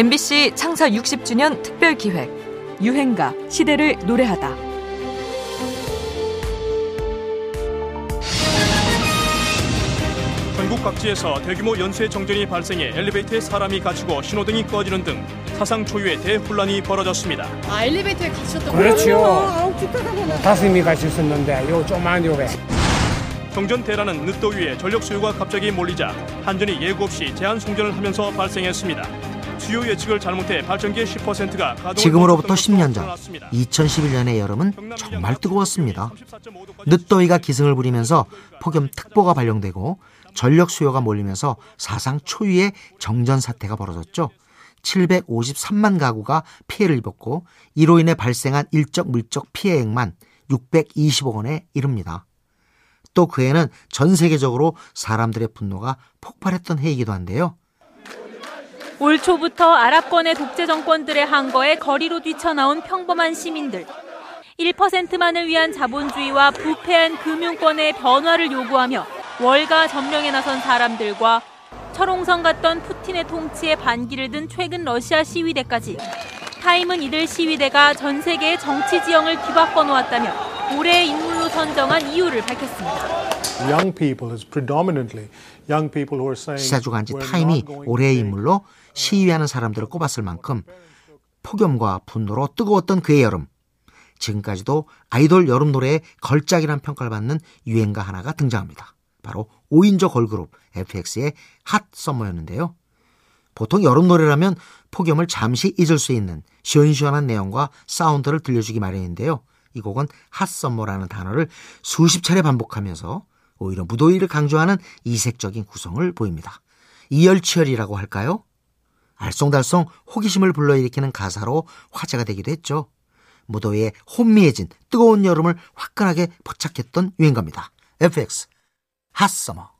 MBC 창사 60주년 특별 기획 유행가 시대를 노래하다. 전국 각지에서 대규모 연쇄 정전이 발생해 엘리베이터에 사람이 갇히고 신호등이 꺼지는 등 사상 초유의 대혼란이 벌어졌습니다. 아 엘리베이터에 갇히셨다고? 그렇죠. 다스미 같이 있었는데 요 조그만 요에 정전 대란은 늦더위에 전력 수요가 갑자기 몰리자 한전이 예고 없이 제한 송전을 하면서 발생했습니다. 수요 예측을 잘못해 발전기의 10%가 가동을 지금으로부터 못했던 10년 것으로 전 드러났습니다. 2011년의 여름은 정말 뜨거웠습니다. 34.5도까지 늦더위가 기승을 부리면서 폭염특보가 발령되고 전력 수요가 몰리면서 사상 초유의 정전 사태가 벌어졌죠. 753만 가구가 피해를 입었고 이로 인해 발생한 일적 물적 피해액만 620억 원에 이릅니다. 또 그 해는 전 세계적으로 사람들의 분노가 폭발했던 해이기도 한데요. 올 초부터 아랍권의 독재 정권들의 항거에 거리로 뛰쳐나온 평범한 시민들. 1%만을 위한 자본주의와 부패한 금융권의 변화를 요구하며 월가 점령에 나선 사람들과 철옹성 같던 푸틴의 통치에 반기를 든 최근 러시아 시위대까지 타임은 이들 시위대가 전 세계의 정치 지형을 뒤바꿔 놓았다며 올해의 인물로 선정한 이유를 밝혔습니다. young people is predominantly young people who are saying 시사주간지 타임이 올해의. 인물로 시위하는 사람들을 꼽았을 만큼 폭염과 분노로 뜨거웠던 그의 여름. 지금까지도 아이돌 여름 노래의 걸작이란 평가를 받는 유행가 하나가 등장합니다. 바로 5인조 걸그룹 FX의 핫 썸머였는데요. 보통 여름 노래라면 폭염을 잠시 잊을 수 있는 시원시원한 내용과 사운드를 들려주기 마련인데요. 이 곡은 핫 썸머라는 단어를 수십 차례 반복하면서 오히려 무더위를 강조하는 이색적인 구성을 보입니다. 이열치열이라고 할까요? 알쏭달쏭 호기심을 불러일으키는 가사로 화제가 되기도 했죠. 무더위에 혼미해진 뜨거운 여름을 화끈하게 포착했던 유행가입니다. FX 핫서머